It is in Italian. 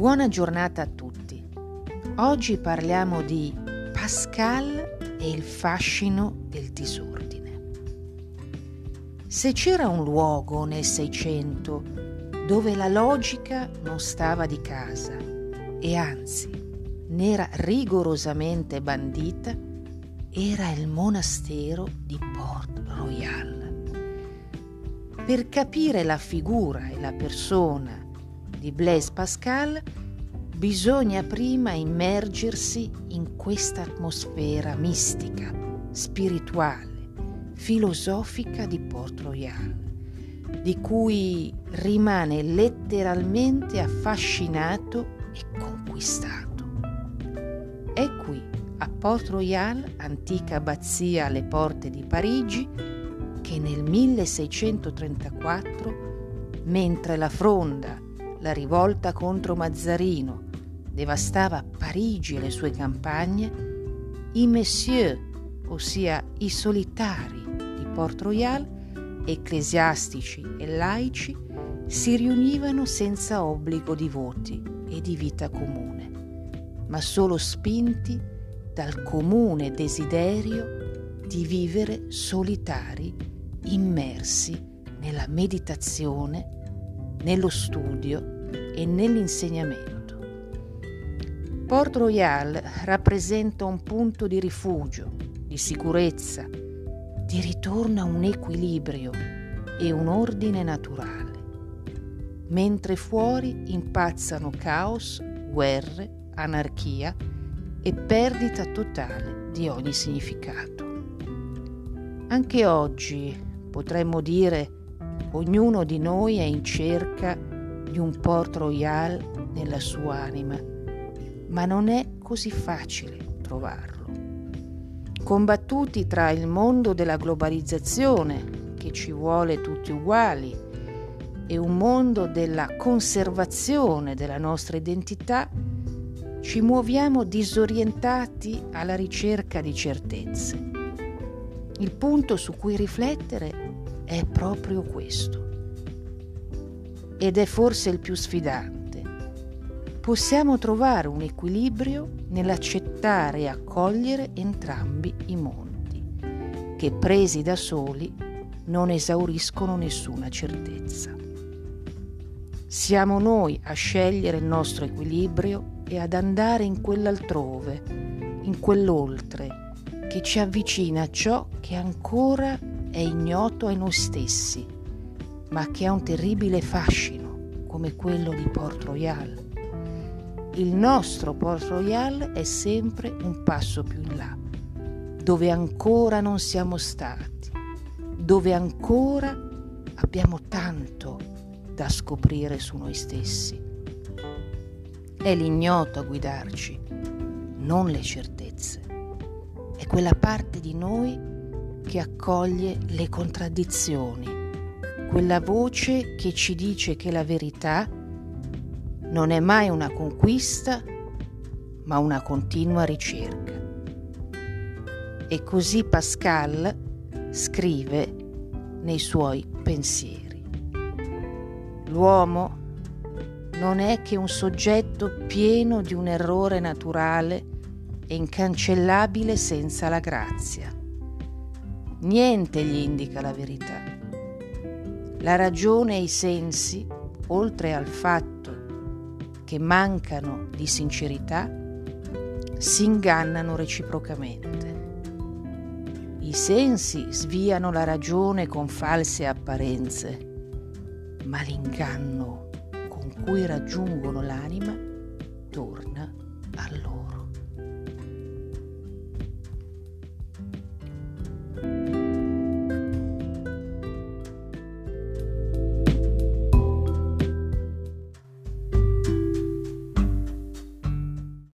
Buona giornata a tutti. Oggi parliamo di Pascal e il fascino del disordine. Se c'era un luogo nel Seicento dove la logica non stava di casa e anzi n'era rigorosamente bandita, era il monastero di Port Royal. Per capire la figura e la persona di Blaise Pascal, bisogna prima immergersi in questa atmosfera mistica, spirituale, filosofica di Port Royal, di cui rimane letteralmente affascinato e conquistato. È qui, a Port Royal, antica abbazia alle porte di Parigi, che nel 1634, mentre la fronda la rivolta contro Mazzarino devastava Parigi e le sue campagne, i messieurs, ossia i solitari di Port Royal, ecclesiastici e laici, si riunivano senza obbligo di voti e di vita comune, ma solo spinti dal comune desiderio di vivere solitari, immersi nella meditazione nello studio e nell'insegnamento. Port Royal rappresenta un punto di rifugio, di sicurezza, di ritorno a un equilibrio e un ordine naturale, mentre fuori impazzano caos, guerre, anarchia e perdita totale di ogni significato. Anche oggi potremmo dire Ognuno di noi è in cerca di un Port Royal nella sua anima, ma non è così facile trovarlo. Combattuti tra il mondo della globalizzazione, che ci vuole tutti uguali, e un mondo della conservazione della nostra identità, ci muoviamo disorientati alla ricerca di certezze. Il punto su cui riflettere è proprio questo. Ed è forse il più sfidante. Possiamo trovare un equilibrio nell'accettare e accogliere entrambi i mondi, che presi da soli non esauriscono nessuna certezza. Siamo noi a scegliere il nostro equilibrio e ad andare in quell'altrove, in quell'oltre, che ci avvicina a ciò che ancora è ignoto ai noi stessi, ma che ha un terribile fascino, come quello di Port Royal. Il nostro Port Royal è sempre un passo più in là, dove ancora non siamo stati, dove ancora abbiamo tanto da scoprire su noi stessi. È l'ignoto a guidarci, non le certezze. È quella parte di noi che accoglie le contraddizioni, quella voce che ci dice che la verità non è mai una conquista, ma una continua ricerca. E così Pascal scrive nei suoi pensieri. L'uomo non è che un soggetto pieno di un errore naturale e incancellabile senza la grazia. Niente gli indica la verità. La ragione e i sensi, oltre al fatto che mancano di sincerità, si ingannano reciprocamente. I sensi sviano la ragione con false apparenze, ma l'inganno con cui raggiungono l'anima torna a loro.